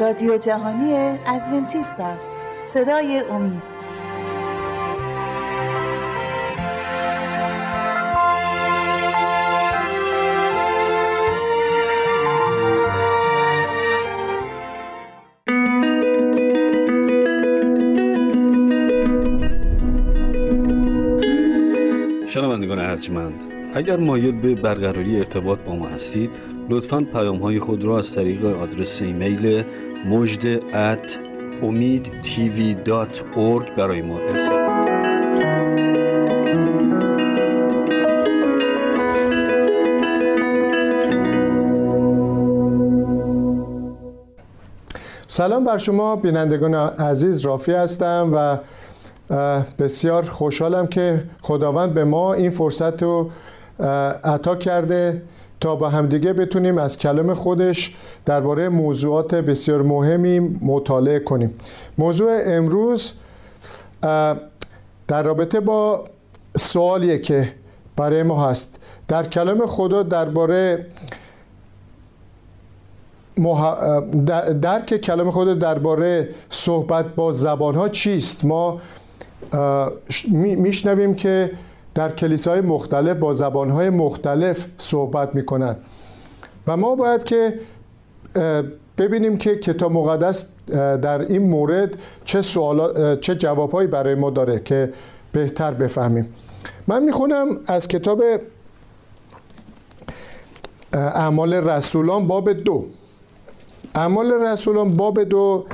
رادیو جهانی ادونتیست است. صدای امید. شنوندگان ارجمند اگر مایل به برقراری ارتباط با ما هستید لطفا پیام های خود را از طریق آدرس ایمیل مجد ات امید برای ما ارسال سلام بر شما بینندگان عزیز رافی هستم و بسیار خوشحالم که خداوند به ما این فرصت رو عطا کرده. تا با همدیگه بتونیم از کلام خودش درباره موضوعات بسیار مهمی مطالعه کنیم. موضوع امروز در رابطه با سوالیه که برای ما هست. در کلام خدا درباره درک کلام خدا درباره صحبت با زبان ها چیست؟ ما میشنویم که در کلیساهای مختلف با زبانهای مختلف صحبت می‌کنن. و ما باید که ببینیم که کتاب مقدس در این مورد چه سوالات چه جوابهایی برای ما داره که بهتر بفهمیم. من می‌خونم از کتاب اعمال رسولان باب دو. اعمال رسولان باب دو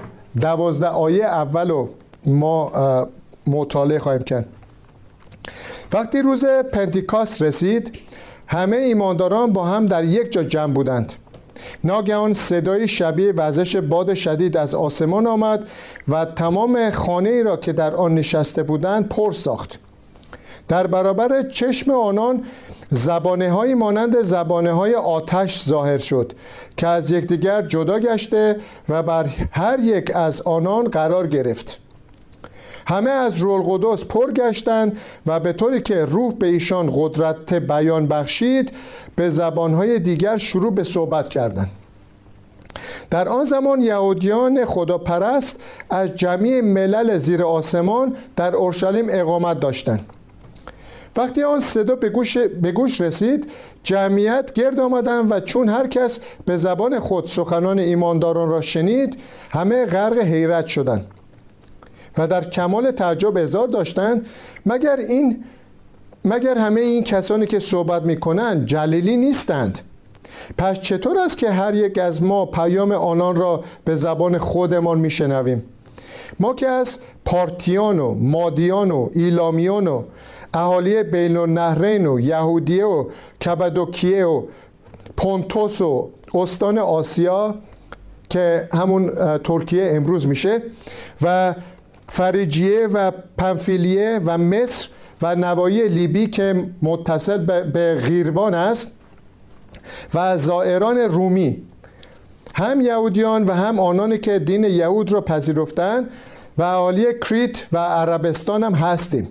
دوازده آیه اول رو ما مطالعه خواهیم کرد. وقتی روز پنتیکاست رسید همه ایمانداران با هم در یک جا جمع بودند. ناگهان صدای شبیه وزش باد شدید از آسمان آمد و تمام خانه ای را که در آن نشسته بودند پر ساخت. در برابر چشم آنان زبانه های مانند زبانه های آتش ظاهر شد که از یکدیگر جدا گشته و بر هر یک از آنان قرار گرفت. همه از رول قدس پر گشتند و به طوری که روح به ایشان قدرت بیان بخشید به زبانهای دیگر شروع به صحبت کردند. در آن زمان یهودیان خداپرست از جمعی ملل زیر آسمان در اورشلیم اقامت داشتند. وقتی آن صدا به گوش, به گوش رسید جمعیت گرد آمدند و چون هر کس به زبان خود سخنان ایمانداران را شنید همه غرق حیرت شدند. و در کمال تعجب هزار داشتند مگر این مگر همه این کسانی که صحبت می‌کنند جلیلی نیستند؟ پس چطور است که هر یک از ما پیام آنان را به زبان خودمان میشنویم؟ ما که از پارتیان و مادیان و ایلامیان و اهالی بین النهرین و یهودیه و کبدوکیه و پونتوس و استان آسیا که همون ترکیه امروز میشه و فریجیه و پنفیلیه و مصر و نوایی لیبی که متصل به غیروان است و زائران رومی. هم یهودیان و هم آنانی که دین یهود را پذیرفتند و اهالی کریت و عربستان هم هستیم.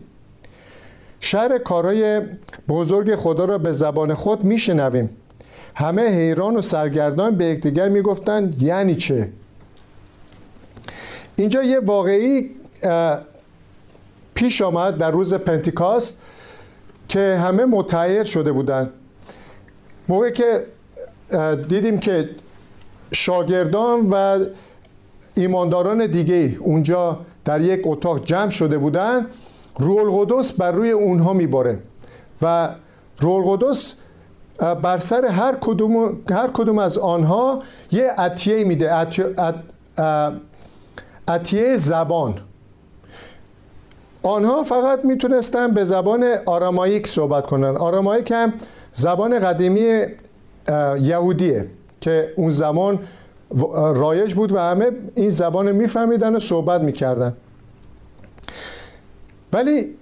شر کارهای بزرگ خدا را به زبان خود میشنویم. همه حیران و سرگردان به یکدیگر می‌گفتند یعنی چه؟ اینجا یه واقعی پیش آمد در روز پنتیکاست که همه متحیر شده بودند. موقع که دیدیم که شاگردان و ایمانداران دیگه اونجا در یک اتاق جمع شده بودن رول قدس بر روی اونها میباره و رول قدس بر سر هر کدوم, هر کدوم از آنها یه عطیه میده عطیه زبان. آنها فقط می‌تونستن به زبان آرامایک صحبت کنن. آرامایک هم زبان قدیمی یهودیه که اون زمان رایج بود و همه این زبان میفهمیدن و صحبت می‌کردن. ولی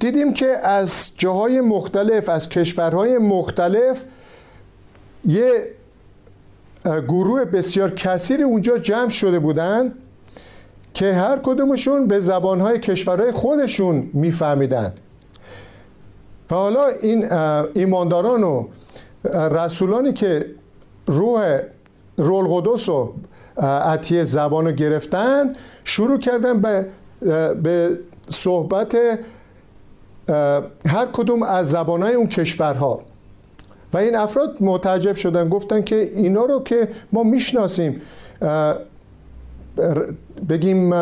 دیدیم که از جاهای مختلف از کشورهای مختلف یه گروه بسیار کثیری اونجا جمع شده بودند که هر کدومشون به زبانهای کشورهای خودشون میفهمیدن. و حالا این ایمانداران و رسولانی که روح رول قدس رو عطیه زبان رو گرفتن شروع کردن به, به صحبت هر کدوم از زبانهای اون کشورها. و این افراد متعجب شدن گفتن که اینا رو که ما می‌شناسیم بگیم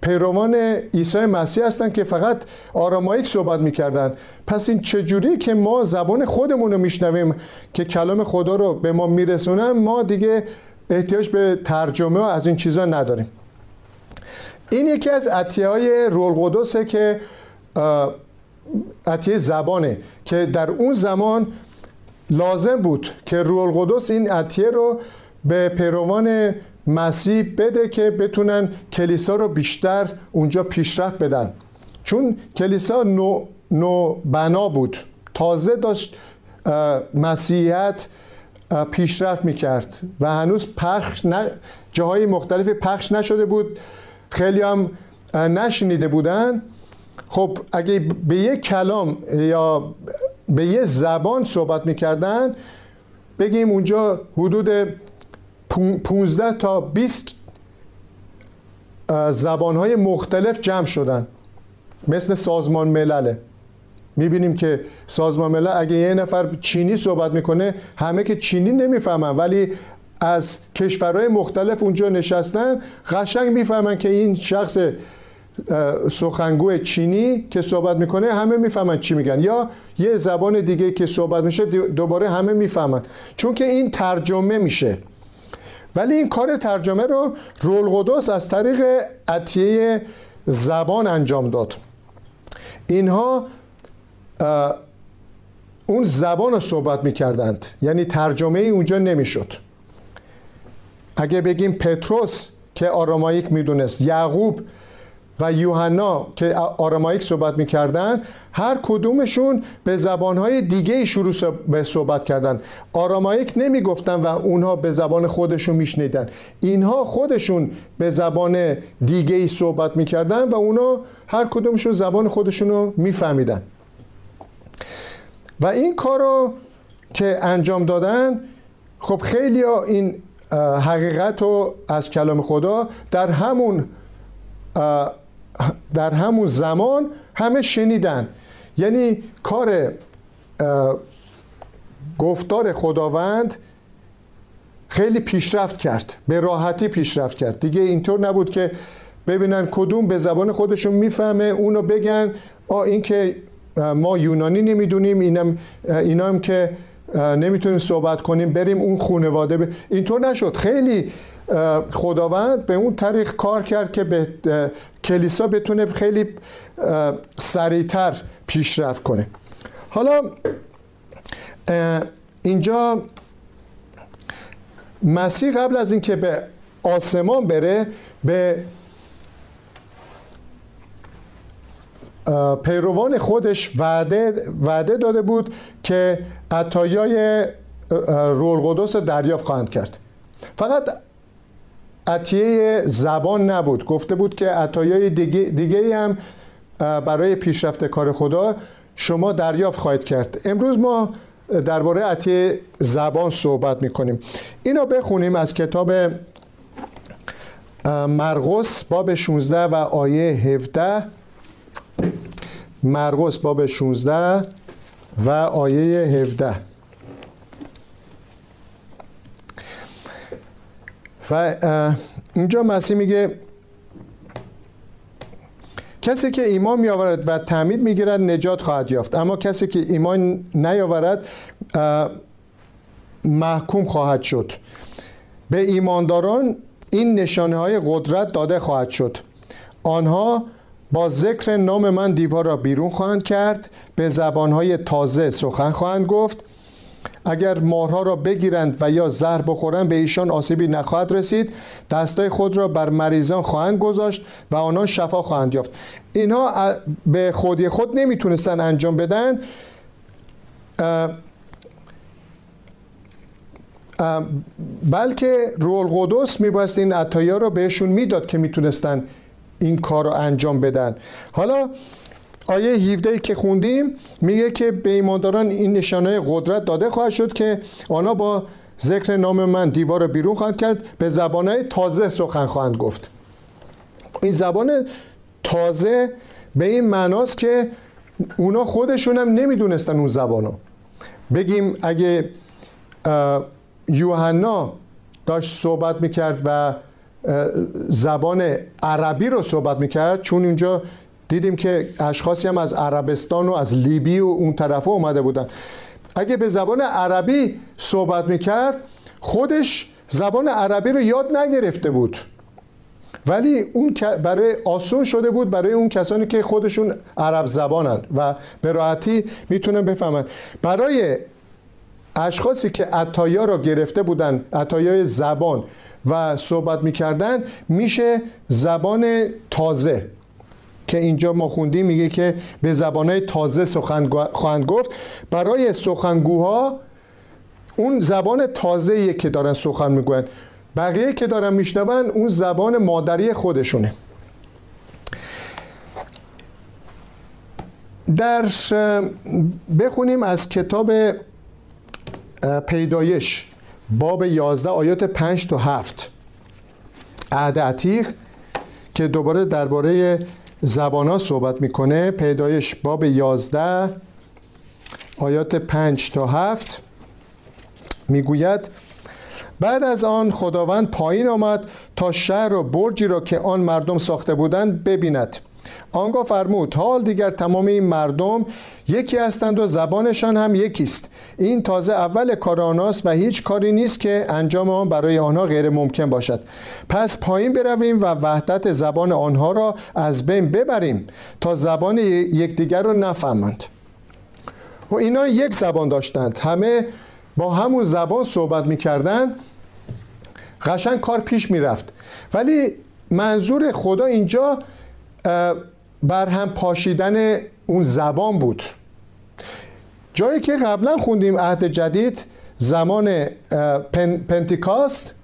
پیروان عیسی مسیح هستن که فقط آرامایک صحبت می‌کردن. پس این چجوری که ما زبان خودمون رو میشنویم که کلام خدا رو به ما میرسونن ما دیگه احتیاج به ترجمه و از این چیزا نداریم. این یکی از عطیه های رول قدسه که عطیه زبانه که در اون زمان لازم بود که رول قدس این عطیه رو به پیروان مسیح بده که بتونن کلیسا رو بیشتر اونجا پیشرفت بدن. چون کلیسا نو, نو بنا بود. تازه داشت مسیحیت پیشرفت می‌کرد و هنوز پخش ن... جاهای مختلفی پخش نشده بود. خیلی هم نشنیده بودن. خب اگه به یک کلام یا به یه زبان صحبت می‌کردن بگیم اونجا حدود 15 تا 20 زبانهای مختلف جمع شدن. مثل سازمان ملله. می‌بینیم که سازمان ملل اگه یه نفر چینی صحبت می‌کنه همه که چینی نمی‌فهمن ولی از کشورهای مختلف اونجا نشستن قشنگ می‌فهمن که این شخص سخنگو چینی که صحبت می‌کنه همه می‌فهمن چی میگن. یا یه زبان دیگه که صحبت میشه دوباره همه می‌فهمن. چون که این ترجمه میشه. ولی این کار ترجمه رو رول قدس از طریق عطیه زبان انجام داد. اینها اون زبان رو صحبت می‌کردند. یعنی ترجمه ای اونجا نمی‌شد. اگه بگیم پتروس که آرامایک می‌دونست یعقوب و یوحنا که آرامایک صحبت می‌کردن هر کدومشون به زبانهای دیگه شروع به صحبت کردن. آرامایک نمی‌گفتن و اونها به زبان خودشون میشنیدن. اینها خودشون به زبان دیگه صحبت می‌کردن و اونا هر کدومشون زبان خودشون رو میفهمیدن. و این کار رو که انجام دادن خب خیلی این حقیقت رو از کلام خدا در همون در همون زمان همه شنیدن. یعنی کار گفتار خداوند خیلی پیشرفت کرد. به راحتی پیشرفت کرد. دیگه اینطور نبود که ببینن کدوم به زبان خودشون می‌فهمه اونو بگن آ این که ما یونانی نمی‌دونیم اینم اینا هم که نمی‌تونیم صحبت کنیم بریم اون خانواده ب... اینطور نشد. خیلی خداوند به اون طریق کار کرد که به کلیسا بتونه خیلی سریعتر پیشرفت کنه. حالا اینجا مسیح قبل از اینکه به آسمان بره به پیروان خودش وعده, وعده داده بود که عطایای رول قدس دریافت خواهند کرد. فقط عطیه زبان نبود. گفته بود که عطایای دیگه, دیگه هم برای پیشرفت کار خدا شما دریافت خواهید کرد. امروز ما درباره عطیه زبان صحبت می‌کنیم. اینو بخونیم از کتاب مرقس باب 16 و آیه 17 مرقس باب 16 و آیه 17 و اینجا مسیح میگه کسی که ایمان میآورد و تعمید می‌گیرد نجات خواهد یافت. اما کسی که ایمان نیاورد محکوم خواهد شد. به ایمانداران این نشانه های قدرت داده خواهد شد. آنها با ذکر نام من دیوار را بیرون خواهند کرد به زبانهای تازه سخن خواهند گفت. اگر مارها را بگیرند و یا زهر بخورند به ایشان آسیبی نخواهد رسید. دستای خود را بر مریضان خواهند گذاشت و آنان شفا خواهند یافت. اینها به خودی خود نمی‌تونستن انجام بدن. بلکه رول قدس میبایست این عطایا رو بهشون می‌داد که می‌تونستن این کار رو انجام بدن. حالا آیه 17 که خوندیم میگه که به ایمانداران این نشانه قدرت داده خواهد شد که آنها با ذکر نام من دیوار رو بیرون خواهد کرد به زبانهای تازه سخن خواهند گفت. این زبان تازه به این معناست که اونا خودشون هم نمی‌دونستن اون زبانو. بگیم اگه یوحنا داشت صحبت می‌کرد و زبان عربی رو صحبت می‌کرد چون اینجا دیدیم که اشخاصی هم از عربستان و از لیبی و اون طرف اومده بودن. اگه به زبان عربی صحبت می‌کرد خودش زبان عربی رو یاد نگرفته بود. ولی اون برای آسون شده بود برای اون کسانی که خودشون عرب زبانن و به راحتی می‌تونن بفهمن. برای اشخاصی که عطایا را گرفته بودن عطایای زبان و صحبت می‌کردن میشه زبان تازه. که اینجا ما خوندیم میگه که به زبانهای تازه سخن خواهند گفت. برای سخنگوها اون زبان تازه که دارن سخن می‌گوین بقیه که دارن میشنون اون زبان مادری خودشونه. در بخونیم از کتاب پیدایش باب 11 آیات 5 تا 7 عهد عتیق که دوباره درباره زبان ها صحبت می‌کنه. پیدایش باب 11 آیات 5 تا 7 می‌گوید بعد از آن خداوند پایین آمد تا شهر و برجی را که آن مردم ساخته بودند ببیند. آنگاه فرمود حال دیگر تمام این مردم یکی هستند و زبانشان هم یکیست. این تازه اول کار آناست و هیچ کاری نیست که انجام آن برای آنها غیر ممکن باشد. پس پایین برویم و وحدت زبان آنها را از بین ببریم تا زبان یکدیگر را نفهمند. و اینا یک زبان داشتند. همه با همون زبان صحبت می‌کردن. قشنگ کار پیش می‌رفت. ولی منظور خدا اینجا بر هم پاشیدن اون زبان بود. جایی که قبلا خوندیم عهد جدید زمان پنتیکاست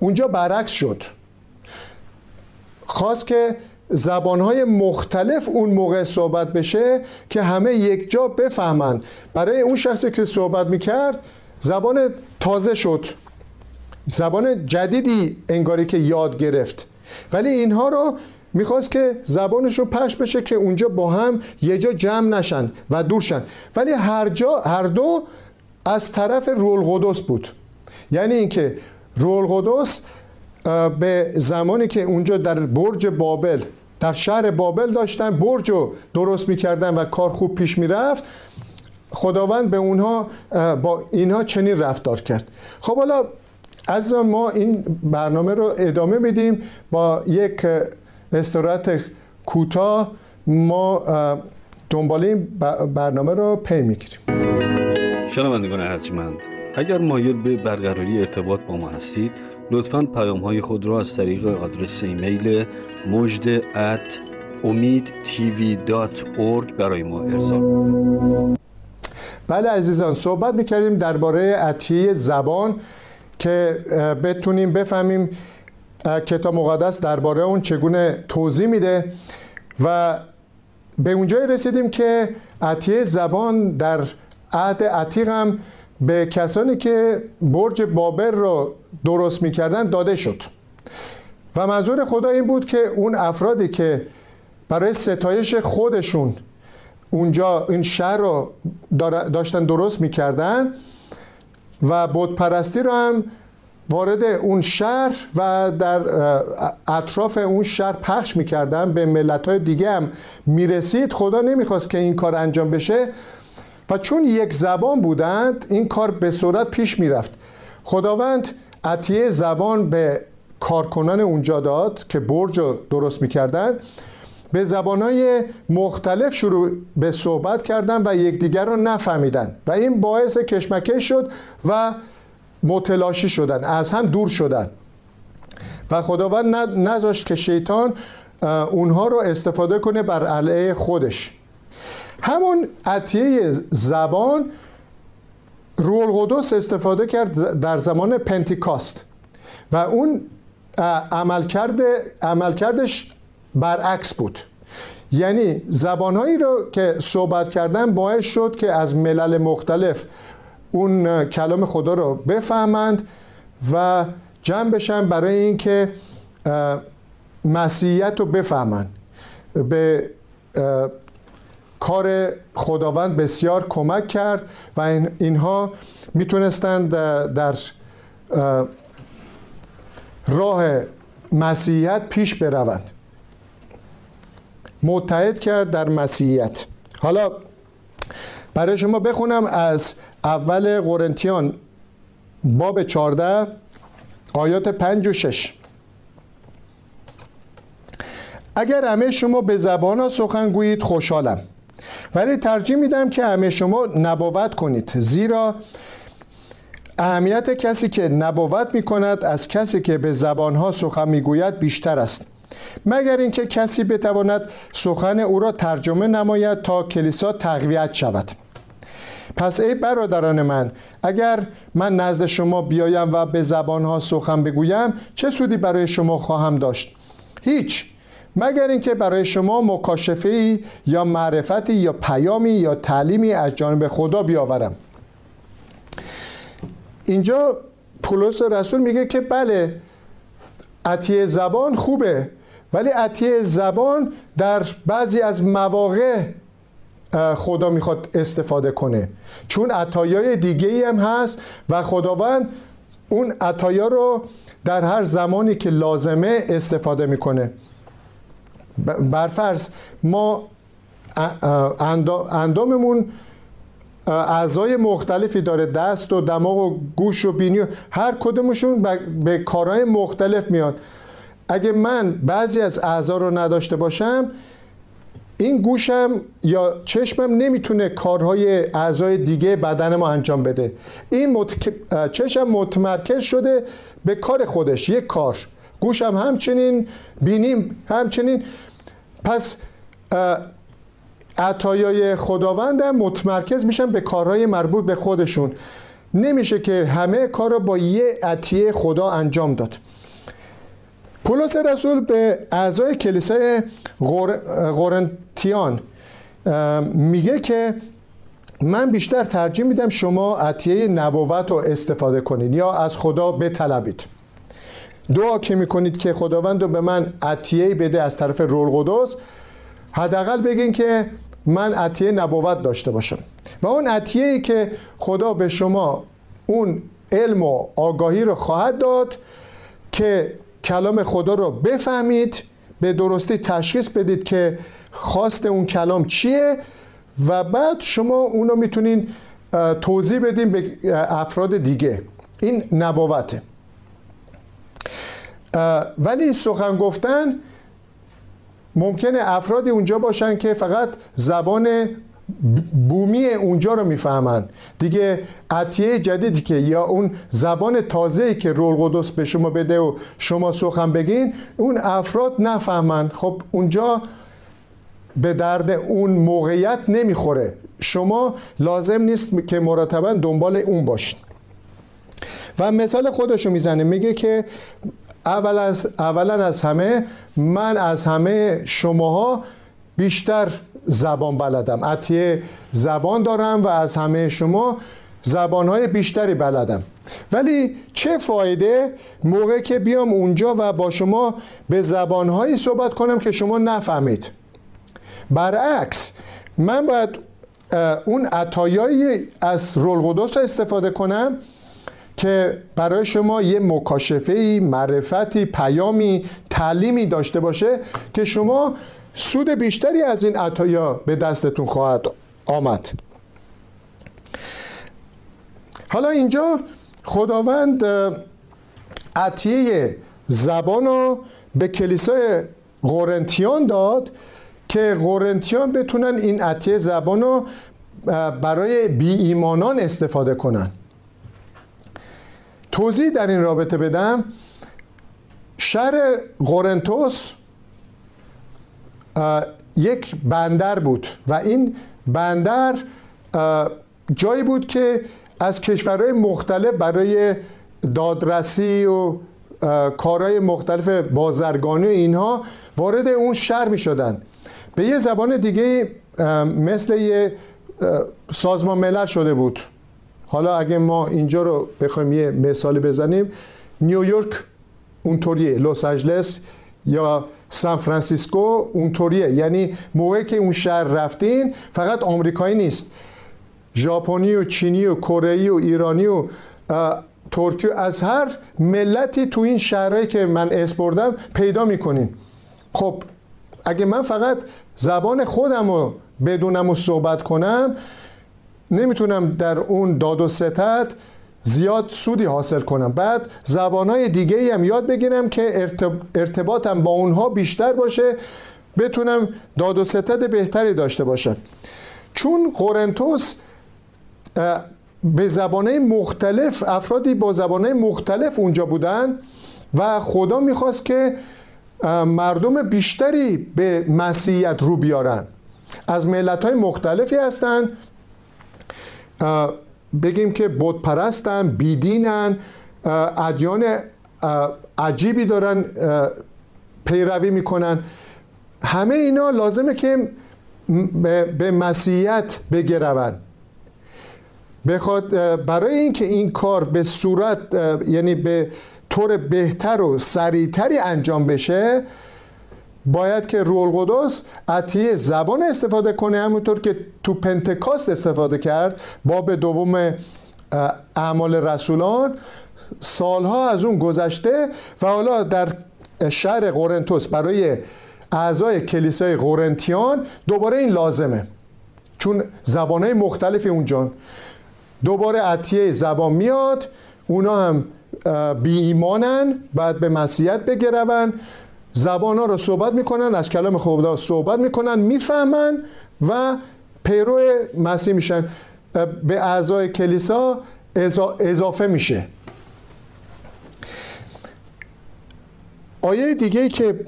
اونجا برعکس شد. خواست که زبانهای مختلف اون موقع صحبت بشه که همه یک جا بفهمن. برای اون شخصی که صحبت می‌کرد زبان تازه شد. زبان جدیدی انگاری که یاد گرفت. ولی اینها رو می‌خواست که زبانش رو پش بشه که اونجا با هم یه جا جمع نشن و دورشن ولی هر جا هر دو از طرف رول قدس بود. یعنی اینکه رول قدس به زمانی که اونجا در برج بابل در شهر بابل داشتن برج رو درست می‌کردن و کار خوب پیش می‌رفت خداوند به اونها با اینها چنین رفتار کرد. خب حالا از ما این برنامه رو ادامه بدیم با یک استراحت کوتاه ما دنبال این برنامه رو پی می‌گیریم. شنوندگان ارجمند اگر مایل به برقراری ارتباط با ما هستید لطفا پیام های خود را از طریق آدرس ایمیل مجد ات امید برای ما ارسال بله عزیزان صحبت می‌کردیم درباره عطیه زبان که بتونیم بفهمیم کتاب مقدس درباره اون چگونه توضیح میده و به اونجایی رسیدیم که عطیه زبان در عهد عتیق هم به کسانی که برج بابر رو درست می‌کردن داده شد. و منظور خدا این بود که اون افرادی که برای ستایش خودشون اونجا این شهر رو داشتن درست می‌کردن و بودپرستی رو هم وارد اون شهر و در اطراف اون شهر پخش می‌کردن به ملت های دیگه هم می‌رسید. خدا نمی‌خواست که این کار انجام بشه. و چون یک زبان بودند این کار به صورت پیش می‌رفت. خداوند عطیه زبان به کارکنان اونجا داد که برج رو درست می‌کردن. به زبانهای مختلف شروع به صحبت کردن و یکدیگر رو نفهمیدن. و این باعث کشمکش شد و متلاشی شدن از هم دور شدن. و خداوند نذاشت که شیطان اونها رو استفاده کنه بر علیه خودش. همون عطیه زبان رول قدس استفاده کرد در زمان پنتیکاست. و اون عملکرد عملکردش برعکس بود. یعنی زبانهایی رو که صحبت کردن باعث شد که از ملل مختلف اون کلام خدا رو بفهمند و جمع بشن برای اینکه مسیحیت رو بفهمند به کار خداوند بسیار کمک کرد و اینها می‌تونستند در راه مسیحیت پیش بروند. متحد کرد در مسیحیت. حالا برای شما بخونم از اول قرنتیان باب 14 آیات 5 و 6 اگر همه شما به زبان سخن گویید خوشحالم. ولی ترجیح میدم که همه شما نبوت کنید. زیرا اهمیت کسی که نبوت می کند از کسی که به زبانها سخن می گوید بیشتر است. مگر اینکه کسی بتواند سخن او را ترجمه نماید تا کلیسا تقویت شود. پس ای برادران من اگر من نزد شما بیایم و به زبانها سخن بگویم چه سودی برای شما خواهم داشت؟ هیچ. مگر اینکه برای شما مکاشفه یا معرفتی یا پیامی یا تعلیمی از جانب خدا بیاورم. اینجا پولس رسول میگه که بله عطیه زبان خوبه ولی عطیه زبان در بعضی از مواقع خدا می‌خواد استفاده کنه. چون عطایای دیگه ای هم هست و خداوند اون عطایا رو در هر زمانی که لازمه استفاده می‌کنه. برفرض ما انداممون اعضای مختلفی داره دست و دماغ و گوش و بینی و هر کدومشون به کارهای مختلف میاد. اگه من بعضی از اعضا رو نداشته باشم این گوشم یا چشمم نمی‌تونه کارهای اعضای دیگه بدن ما انجام بده. این متک... چشم متمرکز شده به کار خودش یک کار. گوشم همچنین بینیم همچنین. پس عطایای خداوندم متمرکز میشن به کارهای مربوط به خودشون. نمیشه که همه کار رو با یه عطیه خدا انجام داد. پولس رسول به اعضای کلیسای غورنتیان میگه که من بیشتر ترجیح میدم شما عطیه نبوت رو استفاده کنید یا از خدا بطلبید. دعا که می‌کنید که خداوند رو به من عطیه بده از طرف رول قدس حداقل بگین که من عطیه نبوت داشته باشم. و اون عطیه ای که خدا به شما اون علم و آگاهی رو خواهد داد که کلام خدا رو بفهمید به درستی تشخیص بدید که خواست اون کلام چیه و بعد شما اونو می‌تونین توضیح بدین به افراد دیگه. این نبوته. ولی سخن گفتن ممکنه افرادی اونجا باشن که فقط زبان بومی اونجا رو می‌فهمن. دیگه عطیه جدیدی که یا اون زبان تازه‌ای که رول قدس به شما بده و شما سخن بگین اون افراد نفهمن. خب اونجا به درد اون موقعیت نمی‌خوره. شما لازم نیست که مرتبا دنبال اون باشید و مثال خودشو می‌زنه. میگه که اولا از, اولا از همه من از همه شماها بیشتر زبان بلدم. عطیه زبان دارم و از همه شما زبانهای بیشتری بلدم. ولی چه فایده موقع که بیام اونجا و با شما به زبانهایی صحبت کنم که شما نفهمید. برعکس من باید اون عطایایی از رول قدس استفاده کنم که برای شما یه مکاشفه معرفتی پیامی تعلیمی داشته باشه که شما سود بیشتری از این عطایا به دستتون خواهد آمد. حالا اینجا خداوند عطیه زبان رو به کلیسای قرنتیان داد که قرنتیان بتونن این عطیه زبان رو برای بی ایمانان استفاده کنن. توضیح در این رابطه بدم. شهر قرنتوس یک بندر بود و این بندر جایی بود که از کشورهای مختلف برای دادرسی و کارهای مختلف بازرگانی اینها وارد اون شهر می شدن به یه زبان دیگه مثل یه سازمان ملل شده بود. حالا اگه ما اینجا رو بخوایم یه مثالی بزنیم نیویورک اونطوریه لس آنجلس یا سان فرانسیسکو اونطوریه. یعنی موقعی که اون شهر رفتین فقط آمریکایی نیست. ژاپنی و چینی و کره و ایرانی و ترکی از هر ملتی تو این شهرهایی که من اسم بردم پیدا می‌کنین. خب اگه من فقط زبان خودم رو بدونم و صحبت کنم نمی‌تونم در اون داد و ستت زیاد سودی حاصل کنم. بعد زبانهای دیگه ای هم یاد بگیرم که ارتباطم با اونها بیشتر باشه بتونم داد و ستد بهتری داشته باشم. چون قرنتوس به زبانه مختلف افرادی با زبانه مختلف اونجا بودن و خدا می‌خواست که مردم بیشتری به مسیحیت رو بیارن. از ملت های مختلفی هستن بگیم که بود پرستن بیدینن ادیان عجیبی دارن پیروی می‌کنن. همه اینا لازمه که به مسیحیت بگرون بخواد برای اینکه این کار به صورت یعنی به طور بهتر و سریعتری انجام بشه باید که رول قدس عطیه زبان استفاده کنه همونطور که تو پنتکاست استفاده کرد باب دوم اعمال رسولان. سالها از اون گذشته و حالا در شهر قرنتوس برای اعضای کلیسای قرنتیان دوباره این لازمه چون زبانهای مختلفی اونجا دوباره عطیه زبان میاد اونا هم بی ایمانن بعد به مسیحیت بگرون زبان ها رو صحبت می‌کنن از کلام خدا صحبت می‌کنن می‌فهمن و پیرو مسیح میشن. به اعضای کلیسا اضافه میشه. آیه دیگه که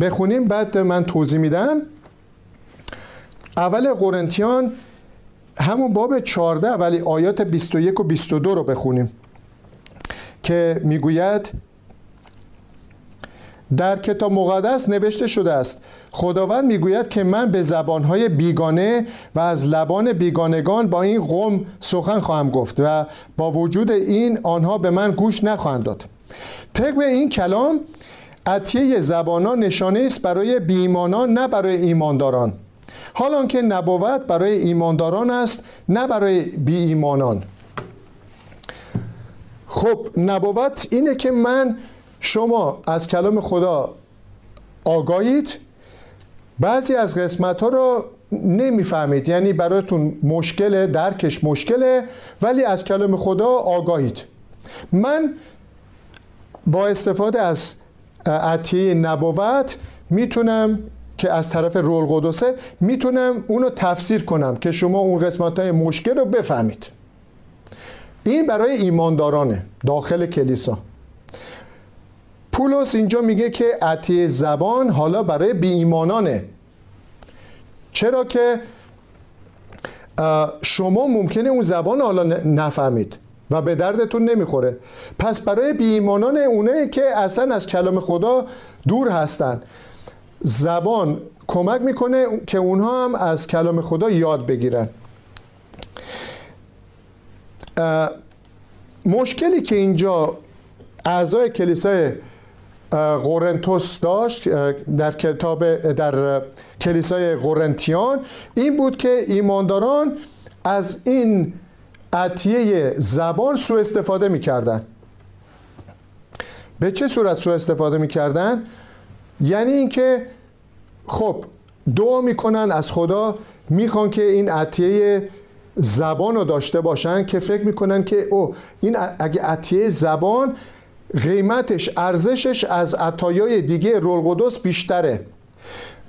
بخونیم بعد من توضیح میدم. اول قرنتیان همون باب 14 ولی آیات 21 و 22 رو بخونیم که می‌گوید در کتاب مقدس نوشته شده است خداوند می‌گوید که من به زبانهای بیگانه و از لبان بیگانگان با این قوم سخن خواهم گفت و با وجود این آنها به من گوش نخواهند داد. طبق این کلام عطیه زبانان نشانه است برای بیمانان نه برای ایمانداران. حال که نبوت برای ایمانداران است نه برای بی ایمانان خب نبوت اینه که من شما از کلام خدا آگاهید. بعضی از قسمت ها رو نمی‌فهمید. یعنی براتون مشکل درکش مشکله ولی از کلام خدا آگاهید. من با استفاده از عطیه نبوت می‌تونم که از طرف رول قدسه می‌تونم اونو تفسیر کنم که شما اون قسمت های مشکل رو بفهمید. این برای ایماندارانه داخل کلیسا. پولس اینجا میگه که عطیه زبان حالا برای بی ایمانانه چرا که شما ممکنه اون زبان حالا نفهمید و به دردتون نمی‌خوره. پس برای بی ایمانان اونه که اصلا از کلام خدا دور هستن زبان کمک می‌کنه که اونها هم از کلام خدا یاد بگیرن. مشکلی که اینجا اعضای کلیسای قرنتوس داشت در کتاب در کلیسای قرنتیان این بود که ایمانداران از این عطیه زبان سو استفاده می‌کردن. به چه صورت سو استفاده می‌کردن؟ یعنی اینکه خب دعا می‌کنن از خدا می‌خوان که این عطیه زبان رو داشته باشن که فکر می‌کنن که او این اگه عطیه زبان قیمتش ارزشش از عطایای دیگه رول قدس بیشتره.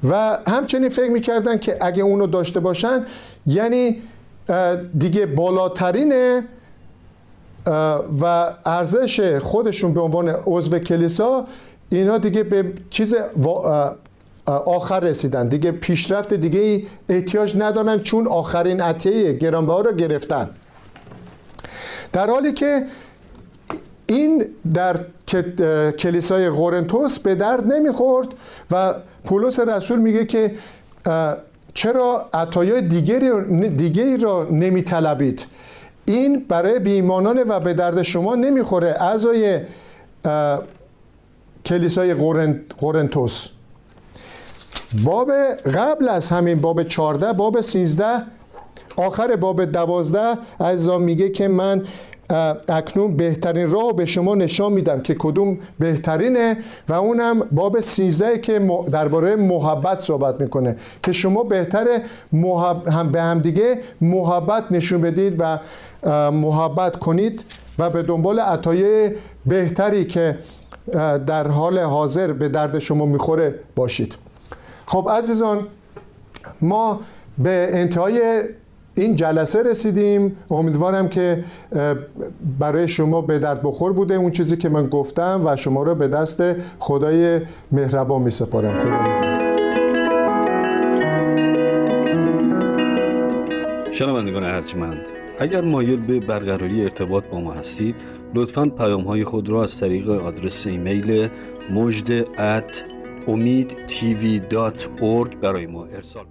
و همچنین فکر می‌کردن که اگه اونو داشته باشن یعنی دیگه بالاترینه و ارزش خودشون به عنوان عضو کلیسا اینا دیگه به چیز آخر رسیدن. دیگه پیشرفت دیگه احتیاج ندارن چون آخرین عطیه گرانبها رو گرفتن. در حالی که این در کلیسای قرنتوس به درد نمی‌خورد و پولس رسول میگه که چرا عطایای دیگری دیگری را نمیطلبید؟ این برای بیمانان و به درد شما نمی‌خوره اعضای کلیسای قرنتوس باب قبل از همین باب 14 باب 13 آخر باب 12 عزیزان میگه که من اکنون بهترین راه به شما نشان میدم که کدوم بهترینه و اونم باب 13 که درباره محبت صحبت می‌کنه. که شما بهتر هم به هم دیگه محبت نشون بدید و محبت کنید و به دنبال عطایه بهتری که در حال حاضر به درد شما می‌خوره باشید. خب عزیزان ما به انتهای این جلسه رسیدیم. امیدوارم که برای شما به درد بخور بوده اون چیزی که من گفتم و شما رو به دست خدای مهربان می سپارم. خدا شنوندگان ارجمند اگر مایل به برقراری ارتباط با ما هستید لطفا پیام های خود را از طریق آدرس ایمیل مجد at برای ما ارسال